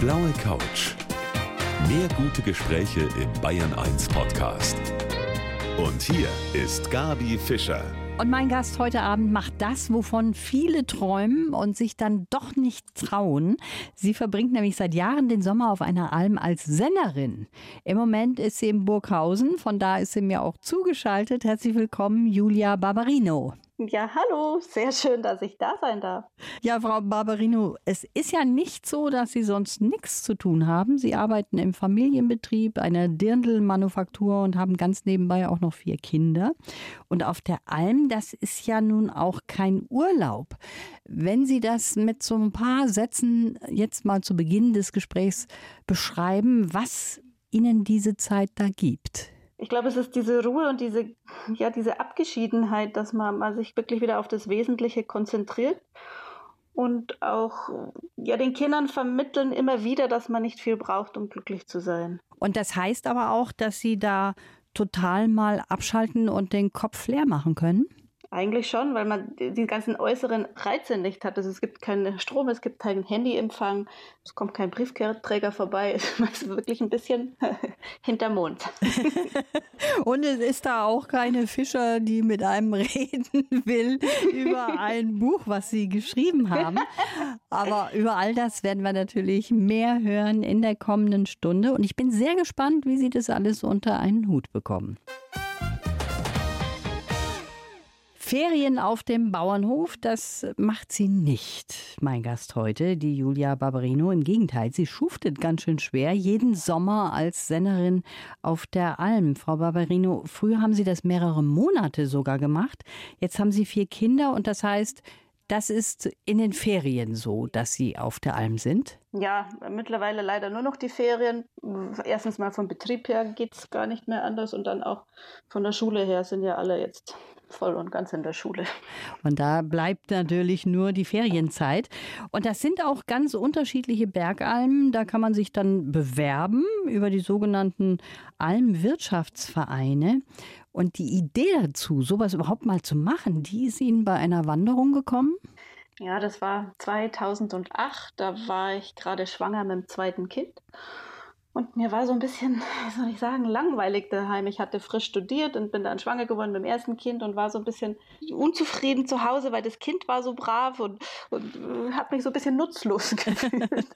blaue Couch. Mehr gute Gespräche im Bayern 1 Podcast. Und hier ist Gabi Fischer. Und mein Gast heute Abend macht das, wovon viele träumen und sich dann doch nicht trauen. Sie verbringt nämlich seit Jahren den Sommer auf einer Alm als Sennerin. Im Moment ist sie in Burghausen, von da ist sie mir auch zugeschaltet. Herzlich willkommen, Julia Barbarino. Ja, hallo, sehr schön, dass ich da sein darf. Ja, Frau Barbarino, es ist ja nicht so, dass Sie sonst nichts zu tun haben. Sie arbeiten im Familienbetrieb einer Dirndl-Manufaktur und haben ganz nebenbei auch noch vier Kinder. Und auf der Alm, das ist ja nun auch kein Urlaub. Wenn Sie das mit so ein paar Sätzen jetzt mal zu Beginn des Gesprächs beschreiben, was Ihnen diese Zeit da gibt ich glaube, es ist diese Ruhe und diese, ja, diese Abgeschiedenheit, dass man, man sich wirklich wieder auf das Wesentliche konzentriert und auch ja, den Kindern vermitteln immer wieder, dass man nicht viel braucht, um glücklich zu sein. Und das heißt aber auch, dass sie da total mal abschalten und den Kopf leer machen können? Eigentlich schon, weil man die ganzen äußeren Reize nicht hat. Also es gibt keinen Strom, es gibt keinen Handyempfang, es kommt kein Briefträger vorbei. Es ist wirklich ein bisschen hinter Mond. Und es ist da auch keine Fischer, die mit einem reden will über ein Buch, was sie geschrieben haben. Aber über all das werden wir natürlich mehr hören in der kommenden Stunde. Und ich bin sehr gespannt, wie Sie das alles unter einen Hut bekommen. Ferien auf dem Bauernhof, das macht sie nicht, mein Gast heute, die Julia Barbarino. Im Gegenteil, sie schuftet ganz schön schwer, jeden Sommer als Sennerin auf der Alm. Frau Barbarino, früher haben Sie das mehrere Monate sogar gemacht. Jetzt haben Sie vier Kinder und das heißt, das ist in den Ferien so, dass Sie auf der Alm sind? Ja, mittlerweile leider nur noch die Ferien. Erstens mal vom Betrieb her geht es gar nicht mehr anders und dann auch von der Schule her sind ja alle jetzt voll und ganz in der Schule. Und da bleibt natürlich nur die Ferienzeit. Und das sind auch ganz unterschiedliche Bergalmen. Da kann man sich dann bewerben über die sogenannten Almwirtschaftsvereine. Und die Idee dazu, sowas überhaupt mal zu machen, die ist Ihnen bei einer Wanderung gekommen? Ja, das war 2008. Da war ich gerade schwanger mit dem zweiten Kind. Und mir war so ein bisschen, wie soll ich sagen, langweilig daheim. Ich hatte frisch studiert und bin dann schwanger geworden mit dem ersten Kind und war so ein bisschen unzufrieden zu Hause, weil das Kind war so brav und, und äh, hat mich so ein bisschen nutzlos gefühlt.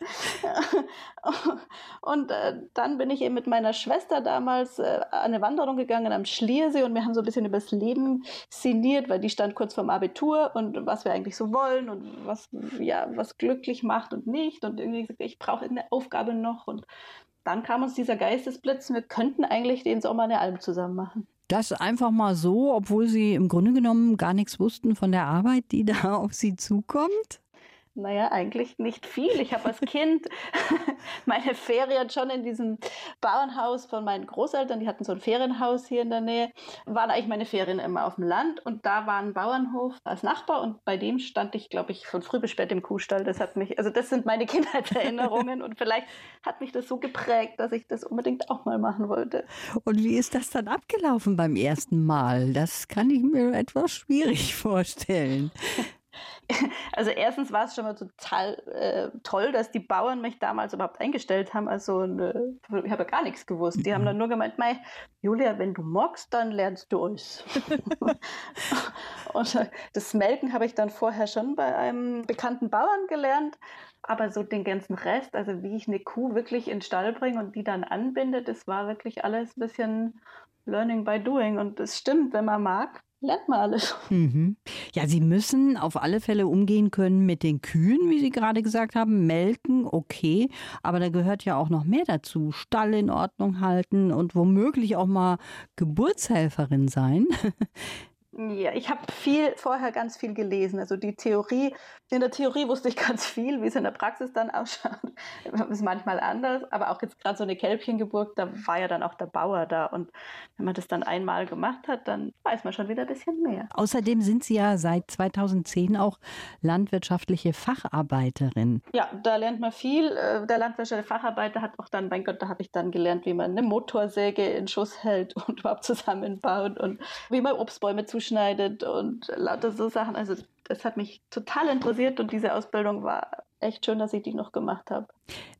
und äh, dann bin ich eben mit meiner Schwester damals äh, eine Wanderung gegangen am Schliersee und wir haben so ein bisschen über das Leben sinniert, weil die stand kurz vorm Abitur und was wir eigentlich so wollen und was, ja, was glücklich macht und nicht. Und irgendwie ich brauche eine Aufgabe noch und dann kam uns dieser Geistesblitz, wir könnten eigentlich den Sommer eine Alm zusammen machen. Das einfach mal so, obwohl Sie im Grunde genommen gar nichts wussten von der Arbeit, die da auf Sie zukommt? Naja, eigentlich nicht viel. Ich habe als Kind meine Ferien schon in diesem Bauernhaus von meinen Großeltern, die hatten so ein Ferienhaus hier in der Nähe, waren eigentlich meine Ferien immer auf dem Land und da war ein Bauernhof als Nachbar und bei dem stand ich, glaube ich, von früh bis spät im Kuhstall. Das hat mich, also das sind meine Kindheitserinnerungen und vielleicht hat mich das so geprägt, dass ich das unbedingt auch mal machen wollte. Und wie ist das dann abgelaufen beim ersten Mal? Das kann ich mir etwas schwierig vorstellen. Also erstens war es schon mal total äh, toll, dass die Bauern mich damals überhaupt eingestellt haben. Also eine, ich habe ja gar nichts gewusst. Die haben dann nur gemeint, Mei, Julia, wenn du magst, dann lernst du alles. und äh, das Melken habe ich dann vorher schon bei einem bekannten Bauern gelernt. Aber so den ganzen Rest, also wie ich eine Kuh wirklich in den Stall bringe und die dann anbinde, das war wirklich alles ein bisschen Learning by Doing. Und es stimmt, wenn man mag, lernt man alles. Mhm. Ja, Sie müssen auf alle Fälle umgehen können mit den Kühen, wie Sie gerade gesagt haben. Melken, okay. Aber da gehört ja auch noch mehr dazu. Stall in Ordnung halten und womöglich auch mal Geburtshelferin sein. Ja, ich habe viel vorher ganz viel gelesen. Also die Theorie, in der Theorie wusste ich ganz viel, wie es in der Praxis dann ausschaut. ist manchmal anders, aber auch jetzt gerade so eine Kälbchengeburt, da war ja dann auch der Bauer da. Und wenn man das dann einmal gemacht hat, dann weiß man schon wieder ein bisschen mehr. Außerdem sind Sie ja seit 2010 auch landwirtschaftliche Facharbeiterin. Ja, da lernt man viel. Äh, der landwirtschaftliche Facharbeiter hat auch dann, mein Gott, da habe ich dann gelernt, wie man eine Motorsäge in Schuss hält und überhaupt zusammenbaut und wie man Obstbäume zu zuschneidet und lauter so Sachen. Also das hat mich total interessiert und diese Ausbildung war echt schön, dass ich die noch gemacht habe.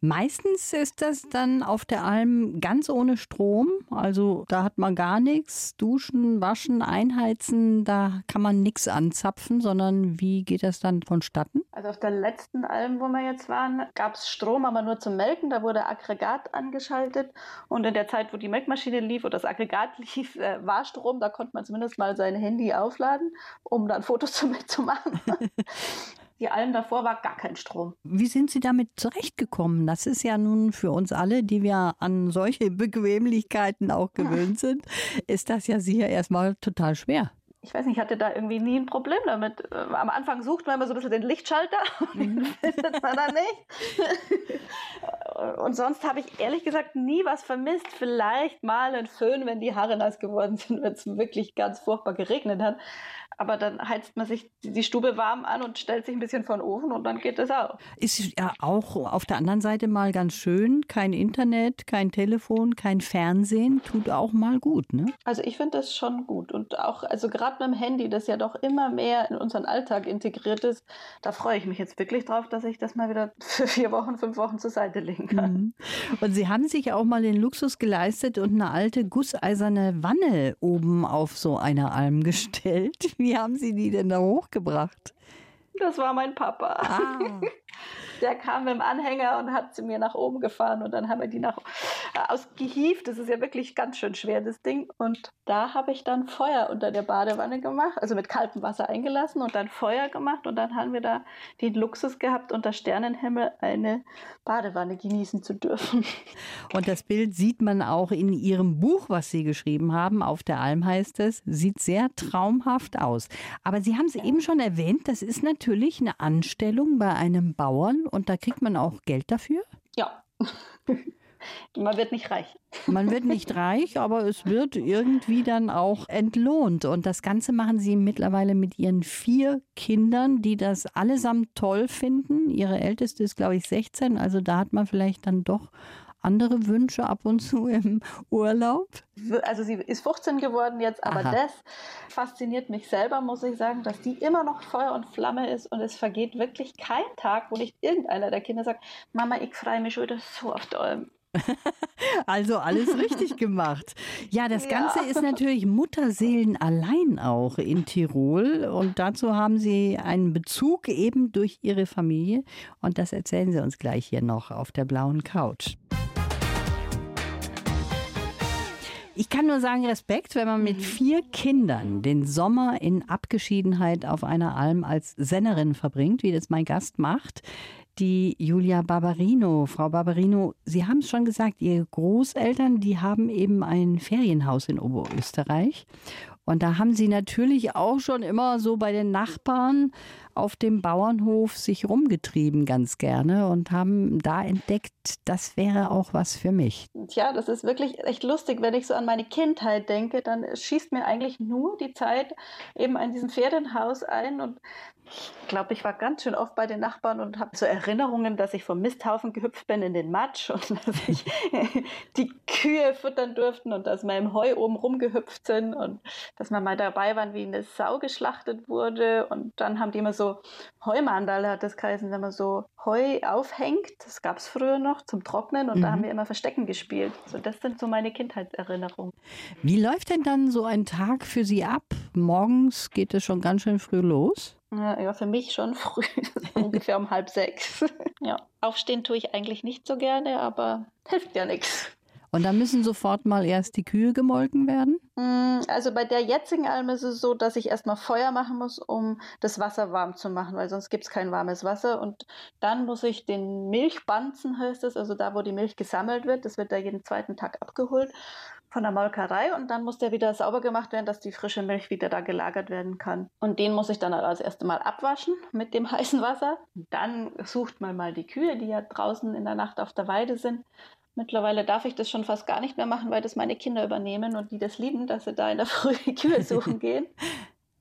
Meistens ist das dann auf der Alm ganz ohne Strom. Also da hat man gar nichts. Duschen, waschen, einheizen, da kann man nichts anzapfen, sondern wie geht das dann vonstatten? Also auf der letzten Alm, wo wir jetzt waren, gab es Strom, aber nur zum Melken. Da wurde Aggregat angeschaltet. Und in der Zeit, wo die Melkmaschine lief oder das Aggregat lief, äh, war Strom. Da konnte man zumindest mal sein Handy aufladen, um dann Fotos damit zu machen. Die Alm davor war gar kein Strom. Wie sind Sie damit zurechtgekommen? Das ist ja nun für uns alle, die wir an solche Bequemlichkeiten auch gewöhnt sind, ist das ja sicher erstmal total schwer ich weiß nicht, ich hatte da irgendwie nie ein Problem damit. Äh, am Anfang sucht man immer so ein bisschen den Lichtschalter mhm. findet man dann nicht. Und sonst habe ich ehrlich gesagt nie was vermisst. Vielleicht mal ein Föhn, wenn die Haare nass geworden sind, wenn es wirklich ganz furchtbar geregnet hat aber dann heizt man sich die Stube warm an und stellt sich ein bisschen von Ofen und dann geht es auch. Ist ja auch auf der anderen Seite mal ganz schön. Kein Internet, kein Telefon, kein Fernsehen, tut auch mal gut, ne? Also ich finde das schon gut und auch, also gerade beim Handy, das ja doch immer mehr in unseren Alltag integriert ist, da freue ich mich jetzt wirklich drauf, dass ich das mal wieder für vier Wochen, fünf Wochen zur Seite legen kann. Mhm. Und Sie haben sich auch mal den Luxus geleistet und eine alte gusseiserne Wanne oben auf so einer Alm gestellt. Wie haben Sie die denn da hochgebracht? Das war mein Papa. Ah. Der kam mit dem Anhänger und hat sie mir nach oben gefahren und dann haben wir die nach äh, ausgehieft. Das ist ja wirklich ganz schön schwer, das Ding. Und da habe ich dann Feuer unter der Badewanne gemacht, also mit kaltem Wasser eingelassen und dann Feuer gemacht und dann haben wir da den Luxus gehabt, unter Sternenhimmel eine Badewanne genießen zu dürfen. Und das Bild sieht man auch in Ihrem Buch, was Sie geschrieben haben. Auf der Alm heißt es, sieht sehr traumhaft aus. Aber Sie haben es ja. eben schon erwähnt, das ist natürlich eine Anstellung bei einem Bauern und da kriegt man auch Geld dafür? Ja. Man wird nicht reich. Man wird nicht reich, aber es wird irgendwie dann auch entlohnt. Und das Ganze machen Sie mittlerweile mit Ihren vier Kindern, die das allesamt toll finden. Ihre älteste ist, glaube ich, 16. Also da hat man vielleicht dann doch andere Wünsche ab und zu im Urlaub? Also sie ist 15 geworden jetzt, aber Aha. das fasziniert mich selber, muss ich sagen, dass die immer noch Feuer und Flamme ist und es vergeht wirklich kein Tag, wo nicht irgendeiner der Kinder sagt, Mama, ich freue mich wieder so auf Dolm. Also alles richtig gemacht. Ja, das Ganze ja. ist natürlich Mutterseelen allein auch in Tirol und dazu haben Sie einen Bezug eben durch Ihre Familie und das erzählen Sie uns gleich hier noch auf der blauen Couch. Ich kann nur sagen, Respekt, wenn man mit mhm. vier Kindern den Sommer in Abgeschiedenheit auf einer Alm als Sennerin verbringt, wie das mein Gast macht. Die Julia Barbarino. Frau Barbarino, Sie haben es schon gesagt, Ihre Großeltern, die haben eben ein Ferienhaus in Oberösterreich. Und da haben sie natürlich auch schon immer so bei den Nachbarn auf dem Bauernhof sich rumgetrieben ganz gerne und haben da entdeckt, das wäre auch was für mich. Tja, das ist wirklich echt lustig, wenn ich so an meine Kindheit denke, dann schießt mir eigentlich nur die Zeit eben an diesem Ferienhaus ein und ich glaube, ich war ganz schön oft bei den Nachbarn und habe so Erinnerungen, dass ich vom Misthaufen gehüpft bin in den Matsch und dass ich die Kühe füttern durften und dass wir im Heu oben rumgehüpft sind und dass wir mal dabei waren, wie eine Sau geschlachtet wurde. Und dann haben die immer so Heumandale, hat das geheißen, wenn man so Heu aufhängt. Das gab es früher noch zum Trocknen und mhm. da haben wir immer Verstecken gespielt. So, das sind so meine Kindheitserinnerungen. Wie läuft denn dann so ein Tag für Sie ab? Morgens geht es schon ganz schön früh los? Ja, für mich schon früh, ungefähr um halb sechs. Ja, aufstehen tue ich eigentlich nicht so gerne, aber hilft ja nichts. Und dann müssen sofort mal erst die Kühe gemolken werden? Mm, also bei der jetzigen Alm ist es so, dass ich erstmal Feuer machen muss, um das Wasser warm zu machen, weil sonst gibt es kein warmes Wasser. Und dann muss ich den Milchbanzen, heißt es, also da, wo die Milch gesammelt wird, das wird da jeden zweiten Tag abgeholt von der Molkerei und dann muss der wieder sauber gemacht werden, dass die frische Milch wieder da gelagert werden kann. Und den muss ich dann als erstes Mal abwaschen mit dem heißen Wasser. Dann sucht man mal die Kühe, die ja draußen in der Nacht auf der Weide sind. Mittlerweile darf ich das schon fast gar nicht mehr machen, weil das meine Kinder übernehmen und die das lieben, dass sie da in der Früh die Kühe suchen gehen.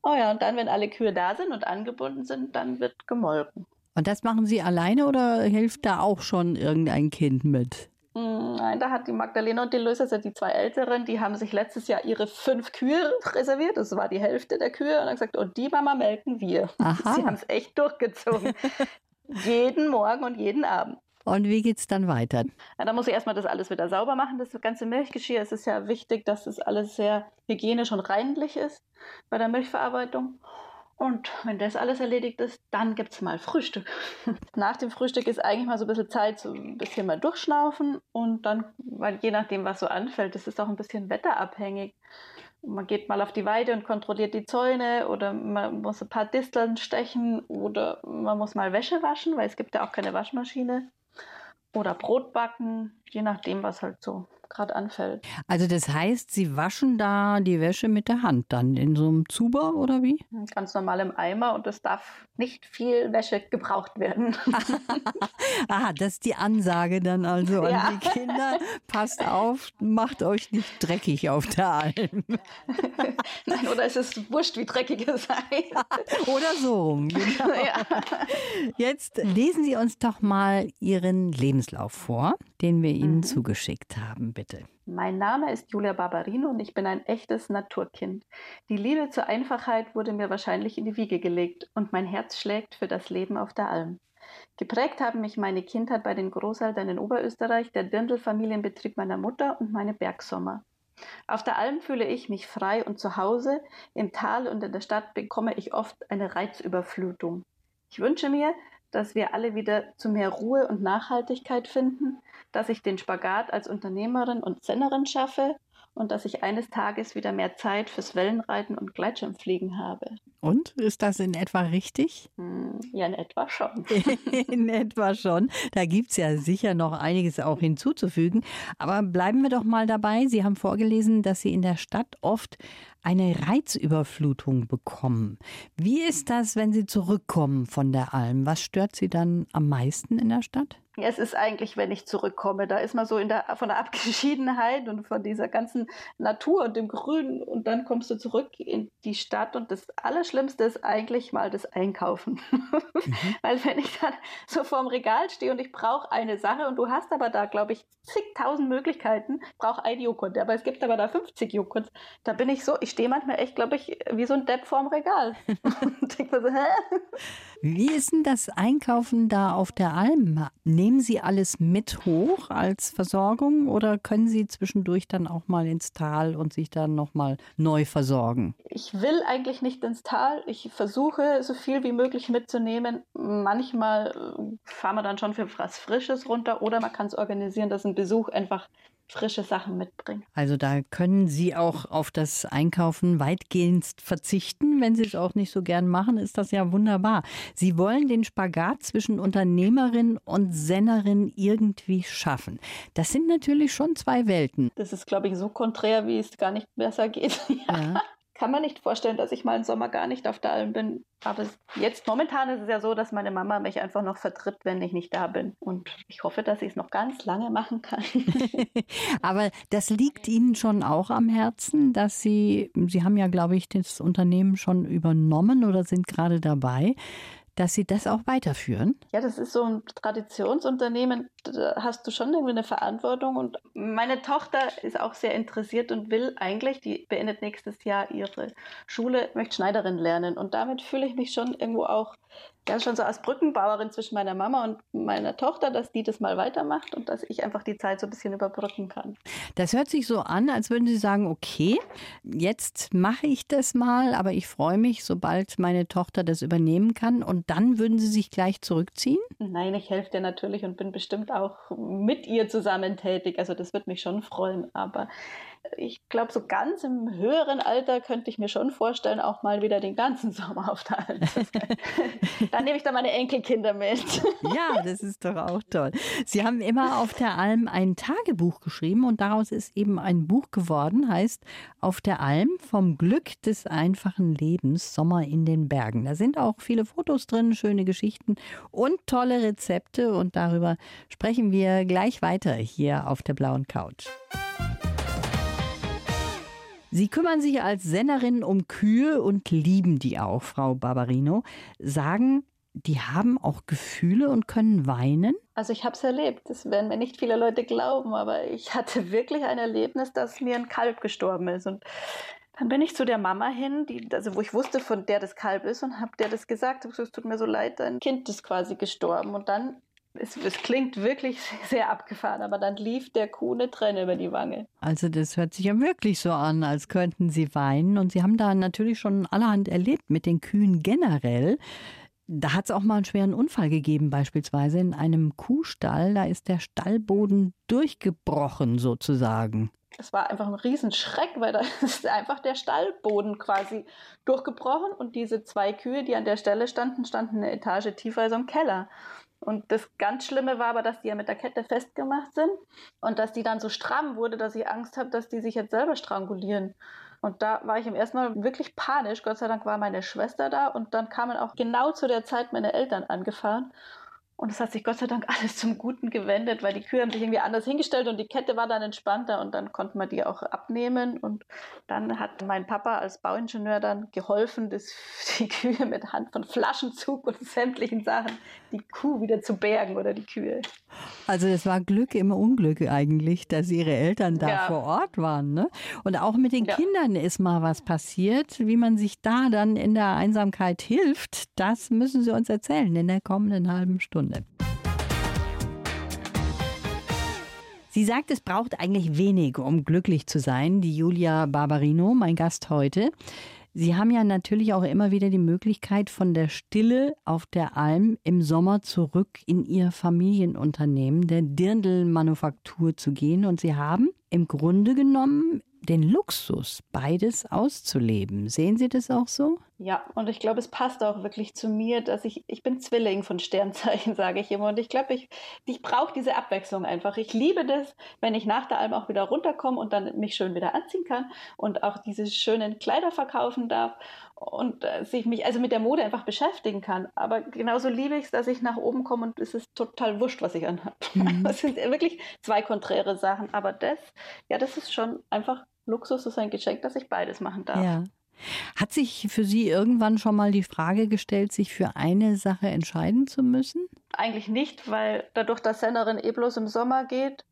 Oh ja, und dann, wenn alle Kühe da sind und angebunden sind, dann wird gemolken. Und das machen Sie alleine oder hilft da auch schon irgendein Kind mit? Hm, nein, da hat die Magdalena und die Luis, also die zwei Älteren, die haben sich letztes Jahr ihre fünf Kühe reserviert. Das war die Hälfte der Kühe. Und haben gesagt, und die Mama melken wir. Aha. Sie haben es echt durchgezogen. Jeden Morgen und jeden Abend. Und wie geht es dann weiter? Ja, da muss ich erstmal das alles wieder sauber machen, das ganze Milchgeschirr. Es ist ja wichtig, dass das alles sehr hygienisch und reinlich ist bei der Milchverarbeitung. Und wenn das alles erledigt ist, dann gibt es mal Frühstück. Nach dem Frühstück ist eigentlich mal so ein bisschen Zeit, so ein bisschen mal durchschnaufen und dann, weil je nachdem, was so anfällt, das ist auch ein bisschen wetterabhängig. Man geht mal auf die Weide und kontrolliert die Zäune oder man muss ein paar Disteln stechen oder man muss mal Wäsche waschen, weil es gibt ja auch keine Waschmaschine. Oder Brot backen, je nachdem, was halt so gerade anfällt. Also das heißt, Sie waschen da die Wäsche mit der Hand dann in so einem Zuber oder wie? Ganz normal im Eimer und es darf nicht viel Wäsche gebraucht werden. Aha, das ist die Ansage dann also an ja. die Kinder. Passt auf, macht euch nicht dreckig auf der Alm. Nein, oder es ist wurscht, wie dreckig es sei. oder so. Genau. Ja. Jetzt lesen Sie uns doch mal Ihren Lebenslauf vor, den wir Ihnen mhm. zugeschickt haben, bitte. Mein Name ist Julia Barbarino und ich bin ein echtes Naturkind. Die Liebe zur Einfachheit wurde mir wahrscheinlich in die Wiege gelegt und mein Herz schlägt für das Leben auf der Alm. Geprägt haben mich meine Kindheit bei den Großeltern in Oberösterreich, der Dirndl-Familienbetrieb meiner Mutter und meine Bergsommer. Auf der Alm fühle ich mich frei und zu Hause, im Tal und in der Stadt bekomme ich oft eine Reizüberflutung. Ich wünsche mir, dass wir alle wieder zu mehr Ruhe und Nachhaltigkeit finden, dass ich den Spagat als Unternehmerin und Sennerin schaffe und dass ich eines Tages wieder mehr Zeit fürs Wellenreiten und Gleitschirmfliegen habe. Und ist das in etwa richtig? Hm, ja, in etwa schon. in etwa schon. Da gibt es ja sicher noch einiges auch hinzuzufügen. Aber bleiben wir doch mal dabei. Sie haben vorgelesen, dass Sie in der Stadt oft eine Reizüberflutung bekommen. Wie ist das, wenn Sie zurückkommen von der Alm? Was stört Sie dann am meisten in der Stadt? Es ist eigentlich, wenn ich zurückkomme, da ist man so in der, von der Abgeschiedenheit und von dieser ganzen Natur und dem Grün und dann kommst du zurück in die Stadt und das Allerschlimmste ist eigentlich mal das Einkaufen. Mhm. Weil wenn ich dann so vorm Regal stehe und ich brauche eine Sache und du hast aber da, glaube ich, zigtausend Möglichkeiten, brauche ein Joghurt, aber es gibt aber da 50 Joghurts, da bin ich so, ich stehe manchmal echt, glaube ich, wie so ein Depp vorm Regal. und denk mir so, hä? Wie ist denn das Einkaufen da auf der Alm? Nehmen Sie alles mit hoch als Versorgung oder können Sie zwischendurch dann auch mal ins Tal und sich dann nochmal neu versorgen? Ich will eigentlich nicht ins Tal. Ich versuche so viel wie möglich mitzunehmen. Manchmal äh, fahren wir dann schon für was Frisches runter oder man kann es organisieren, dass ein Besuch einfach frische Sachen mitbringen. Also da können Sie auch auf das Einkaufen weitgehend verzichten, wenn Sie es auch nicht so gern machen, ist das ja wunderbar. Sie wollen den Spagat zwischen Unternehmerin und Sennerin irgendwie schaffen. Das sind natürlich schon zwei Welten. Das ist, glaube ich, so konträr, wie es gar nicht besser geht. ja. Kann man nicht vorstellen, dass ich mal im Sommer gar nicht auf der Alm bin. Aber jetzt momentan ist es ja so, dass meine Mama mich einfach noch vertritt, wenn ich nicht da bin. Und ich hoffe, dass ich es noch ganz lange machen kann. Aber das liegt Ihnen schon auch am Herzen, dass Sie, Sie haben ja, glaube ich, das Unternehmen schon übernommen oder sind gerade dabei dass Sie das auch weiterführen? Ja, das ist so ein Traditionsunternehmen. Da hast du schon irgendwie eine Verantwortung. Und meine Tochter ist auch sehr interessiert und will eigentlich, die beendet nächstes Jahr ihre Schule, möchte Schneiderin lernen. Und damit fühle ich mich schon irgendwo auch ja, schon so als Brückenbauerin zwischen meiner Mama und meiner Tochter, dass die das mal weitermacht und dass ich einfach die Zeit so ein bisschen überbrücken kann. Das hört sich so an, als würden Sie sagen, okay, jetzt mache ich das mal, aber ich freue mich, sobald meine Tochter das übernehmen kann und dann würden Sie sich gleich zurückziehen? Nein, ich helfe dir natürlich und bin bestimmt auch mit ihr zusammen tätig. Also das wird mich schon freuen, aber ich glaube, so ganz im höheren Alter könnte ich mir schon vorstellen, auch mal wieder den ganzen Sommer auf der Alm zu sein. dann nehme ich da meine Enkelkinder mit. ja, das ist doch auch toll. Sie haben immer auf der Alm ein Tagebuch geschrieben und daraus ist eben ein Buch geworden, heißt Auf der Alm vom Glück des einfachen Lebens, Sommer in den Bergen. Da sind auch viele Fotos drin, schöne Geschichten und tolle Rezepte und darüber sprechen wir gleich weiter hier auf der blauen Couch. Sie kümmern sich als Sennerin um Kühe und lieben die auch, Frau Barbarino. Sagen, die haben auch Gefühle und können weinen? Also ich habe es erlebt. Das werden mir nicht viele Leute glauben, aber ich hatte wirklich ein Erlebnis, dass mir ein Kalb gestorben ist. Und Dann bin ich zu der Mama hin, die, also wo ich wusste, von der das Kalb ist, und habe der das gesagt. Es tut mir so leid, dein Kind ist quasi gestorben. Und dann, es, es klingt wirklich sehr abgefahren, aber dann lief der Kuh eine Träne über die Wange. Also das hört sich ja wirklich so an, als könnten Sie weinen. Und Sie haben da natürlich schon allerhand erlebt mit den Kühen generell. Da hat es auch mal einen schweren Unfall gegeben, beispielsweise in einem Kuhstall. Da ist der Stallboden durchgebrochen sozusagen. Es war einfach ein Riesenschreck, weil da ist einfach der Stallboden quasi durchgebrochen und diese zwei Kühe, die an der Stelle standen, standen eine Etage tiefer, also im Keller. Und das ganz Schlimme war aber, dass die ja mit der Kette festgemacht sind und dass die dann so stramm wurde, dass ich Angst habe, dass die sich jetzt selber strangulieren. Und da war ich im ersten Mal wirklich panisch. Gott sei Dank war meine Schwester da und dann kamen auch genau zu der Zeit meine Eltern angefahren. Und es hat sich Gott sei Dank alles zum Guten gewendet, weil die Kühe haben sich irgendwie anders hingestellt und die Kette war dann entspannter und dann konnte man die auch abnehmen. Und dann hat mein Papa als Bauingenieur dann geholfen, dass die Kühe mit Hand von Flaschenzug und sämtlichen Sachen die Kuh wieder zu bergen oder die Kühe. Also es war Glück im Unglück eigentlich, dass ihre Eltern da ja. vor Ort waren. Ne? Und auch mit den ja. Kindern ist mal was passiert. Wie man sich da dann in der Einsamkeit hilft, das müssen Sie uns erzählen in der kommenden halben Stunde. Sie sagt, es braucht eigentlich wenig, um glücklich zu sein. Die Julia Barbarino, mein Gast heute. Sie haben ja natürlich auch immer wieder die Möglichkeit, von der Stille auf der Alm im Sommer zurück in Ihr Familienunternehmen, der Dirndl Manufaktur, zu gehen. Und Sie haben im Grunde genommen den Luxus, beides auszuleben. Sehen Sie das auch so? Ja, und ich glaube, es passt auch wirklich zu mir, dass ich, ich bin Zwilling von Sternzeichen, sage ich immer. Und ich glaube, ich, ich brauche diese Abwechslung einfach. Ich liebe das, wenn ich nach der Alm auch wieder runterkomme und dann mich schön wieder anziehen kann und auch diese schönen Kleider verkaufen darf und äh, sich mich also mit der Mode einfach beschäftigen kann. Aber genauso liebe ich es, dass ich nach oben komme und es ist total wurscht, was ich anhabe. Mhm. Das sind wirklich zwei konträre Sachen. Aber das, ja, das ist schon einfach Luxus, ist ein Geschenk, dass ich beides machen darf. Ja. Hat sich für Sie irgendwann schon mal die Frage gestellt, sich für eine Sache entscheiden zu müssen? Eigentlich nicht, weil dadurch, dass Sennerin eh bloß im Sommer geht,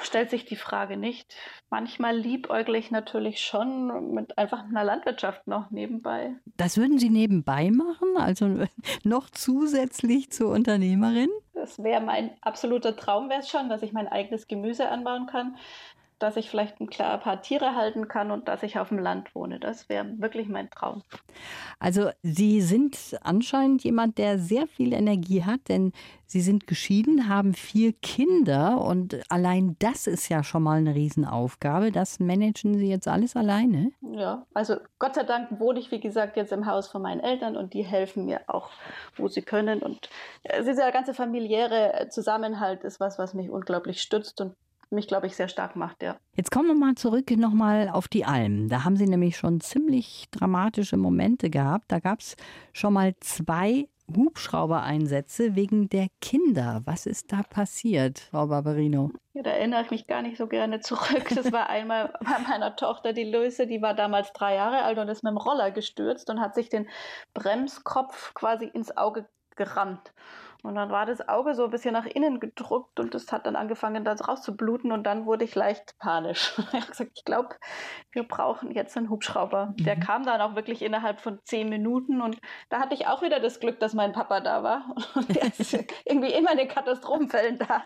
stellt sich die Frage nicht. Manchmal liebäugle ich natürlich schon mit einfach einer Landwirtschaft noch nebenbei. Das würden Sie nebenbei machen? Also noch zusätzlich zur Unternehmerin? Das wäre mein absoluter Traum, wäre es schon, dass ich mein eigenes Gemüse anbauen kann dass ich vielleicht ein paar Tiere halten kann und dass ich auf dem Land wohne. Das wäre wirklich mein Traum. Also Sie sind anscheinend jemand, der sehr viel Energie hat, denn Sie sind geschieden, haben vier Kinder und allein das ist ja schon mal eine Riesenaufgabe. Das managen Sie jetzt alles alleine? Ja, also Gott sei Dank wohne ich, wie gesagt, jetzt im Haus von meinen Eltern und die helfen mir auch, wo sie können. Und dieser ganze familiäre Zusammenhalt ist was, was mich unglaublich stützt und mich, glaube ich, sehr stark macht, ja. Jetzt kommen wir mal zurück nochmal auf die Alm. Da haben Sie nämlich schon ziemlich dramatische Momente gehabt. Da gab es schon mal zwei Hubschraubereinsätze wegen der Kinder. Was ist da passiert, Frau Barbarino? Ja, da erinnere ich mich gar nicht so gerne zurück. Das war einmal bei meiner Tochter, die Löse, die war damals drei Jahre alt und ist mit dem Roller gestürzt und hat sich den Bremskopf quasi ins Auge gerammt. Und dann war das Auge so ein bisschen nach innen gedruckt und es hat dann angefangen, da rauszubluten und dann wurde ich leicht panisch. ich habe gesagt, ich glaube, wir brauchen jetzt einen Hubschrauber. Mhm. Der kam dann auch wirklich innerhalb von zehn Minuten und da hatte ich auch wieder das Glück, dass mein Papa da war. Und der ist irgendwie immer in den Katastrophenfällen da.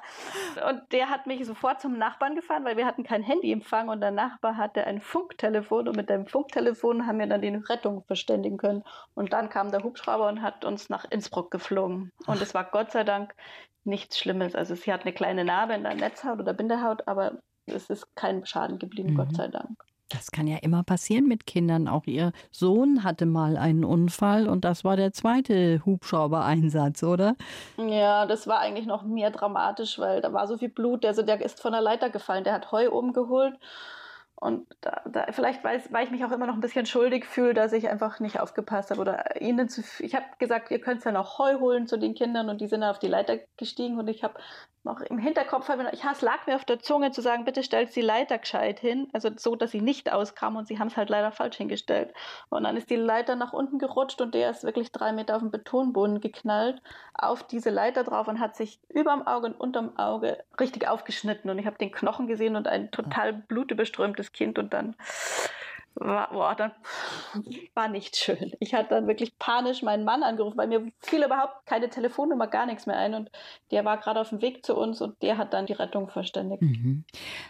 Und der hat mich sofort zum Nachbarn gefahren, weil wir hatten kein Handyempfang und der Nachbar hatte ein Funktelefon und mit dem Funktelefon haben wir dann die Rettung verständigen können. Und dann kam der Hubschrauber und hat uns nach Innsbruck geflogen. Und es war Gott sei Dank nichts Schlimmes. Also sie hat eine kleine Narbe in der Netzhaut oder Bindehaut, aber es ist kein Schaden geblieben, mhm. Gott sei Dank. Das kann ja immer passieren mit Kindern. Auch ihr Sohn hatte mal einen Unfall und das war der zweite Hubschraubereinsatz, oder? Ja, das war eigentlich noch mehr dramatisch, weil da war so viel Blut. Also der ist von der Leiter gefallen. Der hat Heu oben geholt und da, da, vielleicht weil ich mich auch immer noch ein bisschen schuldig fühle, dass ich einfach nicht aufgepasst habe oder ihnen zu. Ich habe gesagt, ihr könnt ja noch Heu holen zu den Kindern und die sind auf die Leiter gestiegen und ich habe noch im Hinterkopf, ich, es lag mir auf der Zunge zu sagen, bitte stellt die Leiter gescheit hin, also so, dass sie nicht auskam und sie haben es halt leider falsch hingestellt. Und dann ist die Leiter nach unten gerutscht und der ist wirklich drei Meter auf den Betonboden geknallt, auf diese Leiter drauf und hat sich überm Auge und unterm Auge richtig aufgeschnitten. Und ich habe den Knochen gesehen und ein total blutüberströmtes Kind und dann war, boah, dann war nicht schön. Ich hatte dann wirklich panisch meinen Mann angerufen, weil mir fiel überhaupt keine Telefonnummer, gar nichts mehr ein. Und der war gerade auf dem Weg zu uns und der hat dann die Rettung verständigt. Mhm.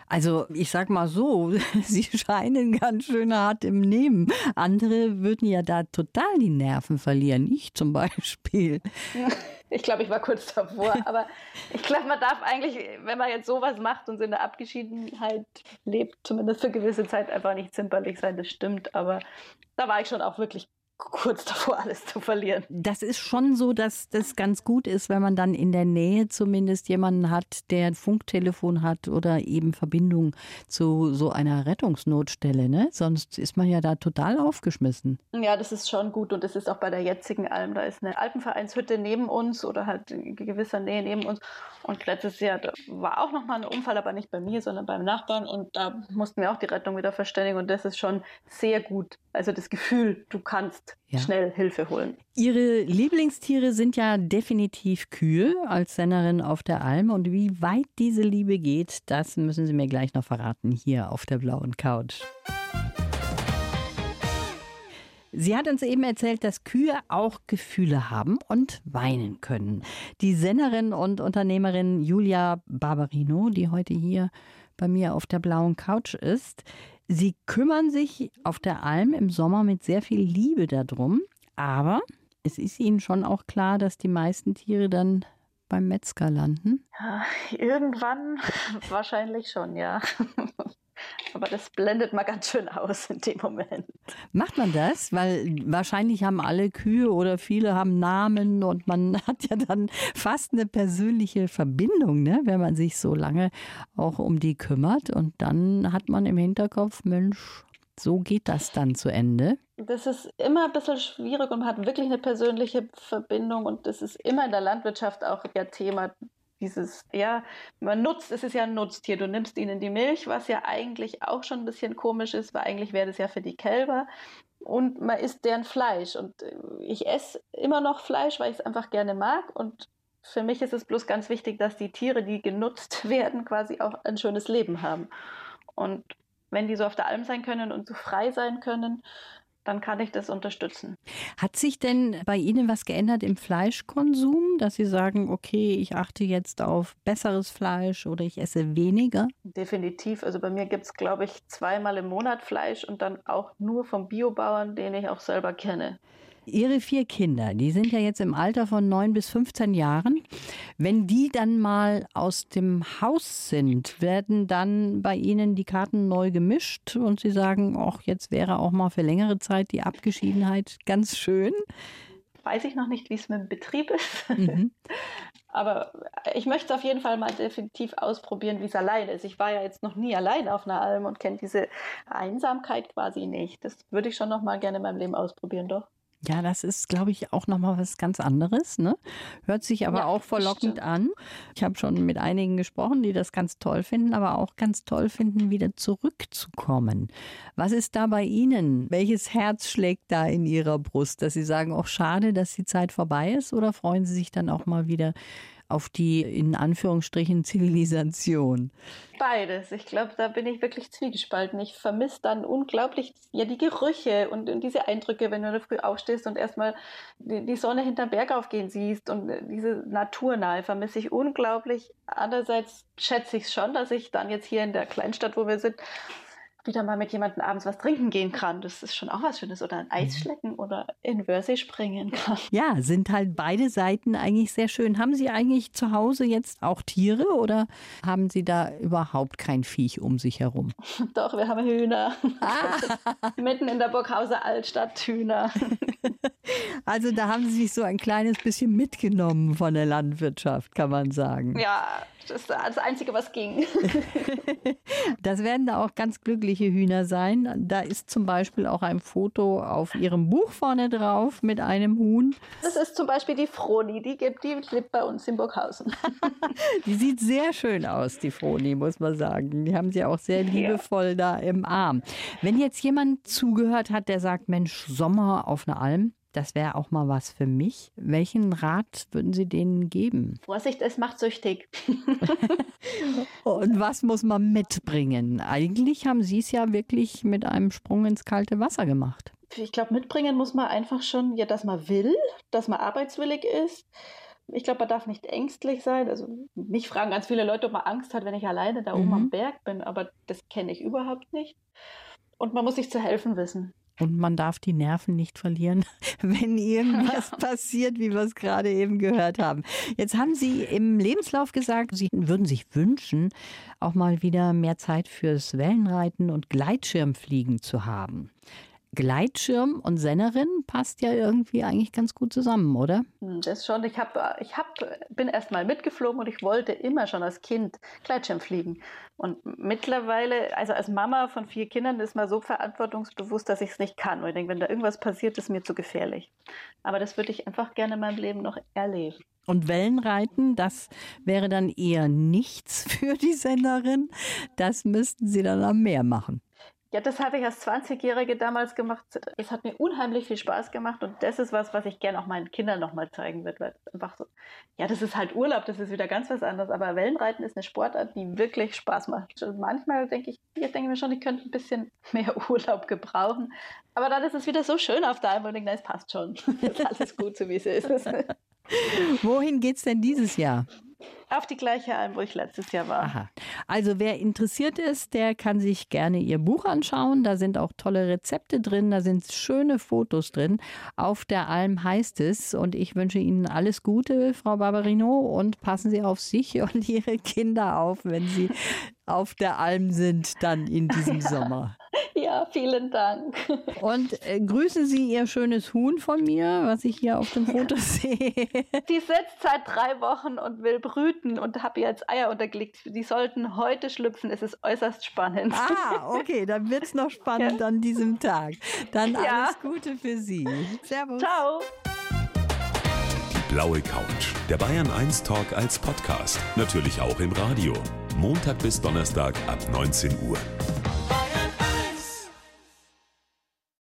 Also ich sag mal so, Sie scheinen ganz schön hart im Nehmen. Andere würden ja da total die Nerven verlieren. Ich zum Beispiel. Ich glaube, ich war kurz davor. Aber ich glaube, man darf eigentlich, wenn man jetzt sowas macht und so in der Abgeschiedenheit lebt, zumindest für gewisse Zeit einfach nicht zimperlich sein. Das stimmt. Aber da war ich schon auch wirklich kurz davor, alles zu verlieren. Das ist schon so, dass das ganz gut ist, wenn man dann in der Nähe zumindest jemanden hat, der ein Funktelefon hat oder eben Verbindung zu so einer Rettungsnotstelle. Ne? Sonst ist man ja da total aufgeschmissen. Ja, das ist schon gut und das ist auch bei der jetzigen Alm. Da ist eine Alpenvereinshütte neben uns oder halt in gewisser Nähe neben uns. Und letztes Jahr war auch nochmal ein Unfall, aber nicht bei mir, sondern beim Nachbarn. Und da mussten wir auch die Rettung wieder verständigen. Und das ist schon sehr gut. Also das Gefühl, du kannst ja. schnell Hilfe holen. Ihre Lieblingstiere sind ja definitiv Kühe als Sennerin auf der Alm. Und wie weit diese Liebe geht, das müssen Sie mir gleich noch verraten hier auf der blauen Couch. Sie hat uns eben erzählt, dass Kühe auch Gefühle haben und weinen können. Die Sennerin und Unternehmerin Julia Barbarino, die heute hier bei mir auf der blauen Couch ist, sie kümmern sich auf der Alm im Sommer mit sehr viel Liebe darum, aber es ist ihnen schon auch klar, dass die meisten Tiere dann beim Metzger landen? Ja, irgendwann wahrscheinlich schon, ja. Aber das blendet man ganz schön aus in dem Moment. Macht man das? Weil wahrscheinlich haben alle Kühe oder viele haben Namen und man hat ja dann fast eine persönliche Verbindung, ne? wenn man sich so lange auch um die kümmert. Und dann hat man im Hinterkopf, Mensch, so geht das dann zu Ende. Das ist immer ein bisschen schwierig und man hat wirklich eine persönliche Verbindung und das ist immer in der Landwirtschaft auch ja Thema dieses, ja, man nutzt, es ist ja ein Nutztier, du nimmst ihnen die Milch, was ja eigentlich auch schon ein bisschen komisch ist, weil eigentlich wäre das ja für die Kälber. Und man isst deren Fleisch. Und äh, ich esse immer noch Fleisch, weil ich es einfach gerne mag. Und für mich ist es bloß ganz wichtig, dass die Tiere, die genutzt werden, quasi auch ein schönes Leben haben. Und wenn die so auf der Alm sein können und so frei sein können, dann kann ich das unterstützen. Hat sich denn bei Ihnen was geändert im Fleischkonsum, dass Sie sagen, okay, ich achte jetzt auf besseres Fleisch oder ich esse weniger? Definitiv. Also bei mir gibt es, glaube ich, zweimal im Monat Fleisch und dann auch nur vom Biobauern, den ich auch selber kenne. Ihre vier Kinder, die sind ja jetzt im Alter von neun bis 15 Jahren. Wenn die dann mal aus dem Haus sind, werden dann bei Ihnen die Karten neu gemischt und Sie sagen, ach, jetzt wäre auch mal für längere Zeit die Abgeschiedenheit ganz schön? Weiß ich noch nicht, wie es mit dem Betrieb ist. Mhm. Aber ich möchte auf jeden Fall mal definitiv ausprobieren, wie es allein ist. Ich war ja jetzt noch nie allein auf einer Alm und kenne diese Einsamkeit quasi nicht. Das würde ich schon noch mal gerne in meinem Leben ausprobieren, doch. Ja, das ist, glaube ich, auch nochmal was ganz anderes. Ne? Hört sich aber ja, auch verlockend an. Ich habe schon mit einigen gesprochen, die das ganz toll finden, aber auch ganz toll finden, wieder zurückzukommen. Was ist da bei Ihnen? Welches Herz schlägt da in Ihrer Brust, dass Sie sagen, auch schade, dass die Zeit vorbei ist? Oder freuen Sie sich dann auch mal wieder auf die in Anführungsstrichen Zivilisation? Beides. Ich glaube, da bin ich wirklich zwiegespalten. Ich vermisse dann unglaublich ja die Gerüche und, und diese Eindrücke, wenn du da früh aufstehst und erstmal die, die Sonne hinterm Berg aufgehen siehst und diese Naturnahe vermisse ich unglaublich. Andererseits schätze ich es schon, dass ich dann jetzt hier in der Kleinstadt, wo wir sind, wieder mal mit jemandem abends was trinken gehen kann. Das ist schon auch was Schönes. Oder ein Eis schlecken oder in Wörthsee springen kann. Ja, sind halt beide Seiten eigentlich sehr schön. Haben Sie eigentlich zu Hause jetzt auch Tiere oder haben Sie da überhaupt kein Viech um sich herum? Doch, wir haben Hühner. Ah. Mitten in der Burghauser Altstadt Hühner. Also da haben Sie sich so ein kleines bisschen mitgenommen von der Landwirtschaft, kann man sagen. Ja, das ist das Einzige, was ging. das werden da auch ganz glückliche Hühner sein. Da ist zum Beispiel auch ein Foto auf ihrem Buch vorne drauf mit einem Huhn. Das ist zum Beispiel die Froni, die, gibt, die lebt bei uns in Burghausen. die sieht sehr schön aus, die Froni, muss man sagen. Die haben sie auch sehr liebevoll ja. da im Arm. Wenn jetzt jemand zugehört hat, der sagt, Mensch, Sommer auf einer Alm, das wäre auch mal was für mich. Welchen Rat würden Sie denen geben? Vorsicht, es macht süchtig. Und was muss man mitbringen? Eigentlich haben Sie es ja wirklich mit einem Sprung ins kalte Wasser gemacht. Ich glaube, mitbringen muss man einfach schon, ja, dass man will, dass man arbeitswillig ist. Ich glaube, man darf nicht ängstlich sein. Also mich fragen ganz viele Leute, ob man Angst hat, wenn ich alleine da oben mhm. am Berg bin, aber das kenne ich überhaupt nicht. Und man muss sich zu helfen wissen. Und man darf die Nerven nicht verlieren, wenn irgendwas passiert, wie wir es gerade eben gehört haben. Jetzt haben Sie im Lebenslauf gesagt, Sie würden sich wünschen, auch mal wieder mehr Zeit fürs Wellenreiten und Gleitschirmfliegen zu haben. Gleitschirm und Sennerin passt ja irgendwie eigentlich ganz gut zusammen, oder? Das schon. Ich, hab, ich hab, bin erst mal mitgeflogen und ich wollte immer schon als Kind Gleitschirm fliegen. Und mittlerweile, also als Mama von vier Kindern, ist man so verantwortungsbewusst, dass ich es nicht kann. Und ich denke, wenn da irgendwas passiert, ist mir zu gefährlich. Aber das würde ich einfach gerne in meinem Leben noch erleben. Und Wellenreiten, das wäre dann eher nichts für die Senderin. Das müssten Sie dann am Meer machen. Ja, das habe ich als 20-Jährige damals gemacht. Es hat mir unheimlich viel Spaß gemacht und das ist was, was ich gerne auch meinen Kindern nochmal zeigen würde. Weil einfach so, ja, das ist halt Urlaub, das ist wieder ganz was anderes. Aber Wellenreiten ist eine Sportart, die wirklich Spaß macht. Und manchmal denke ich, ich denke mir schon, ich könnte ein bisschen mehr Urlaub gebrauchen. Aber dann ist es wieder so schön auf der Alm und es passt schon. ist alles gut, so wie es ist. Wohin geht es denn dieses Jahr? Auf die gleiche Alm, wo ich letztes Jahr war. Aha. Also wer interessiert ist, der kann sich gerne ihr Buch anschauen. Da sind auch tolle Rezepte drin, da sind schöne Fotos drin. Auf der Alm heißt es. Und ich wünsche Ihnen alles Gute, Frau Barbarino, und passen Sie auf sich und Ihre Kinder auf, wenn Sie auf der Alm sind, dann in diesem. Sommer. Ja, vielen Dank. Und äh, grüßen Sie Ihr schönes Huhn von mir, was ich hier auf dem Foto sehe. Die sitzt seit drei Wochen und will brüten und habe ihr jetzt Eier untergelegt. Die sollten heute schlüpfen. Es ist äußerst spannend. Ah, okay, dann wird es noch spannend ja. an diesem Tag. Dann ja. alles Gute für Sie. Servus. Ciao. Die blaue Couch. Der Bayern 1 Talk als Podcast. Natürlich auch im Radio. Montag bis Donnerstag ab 19 Uhr.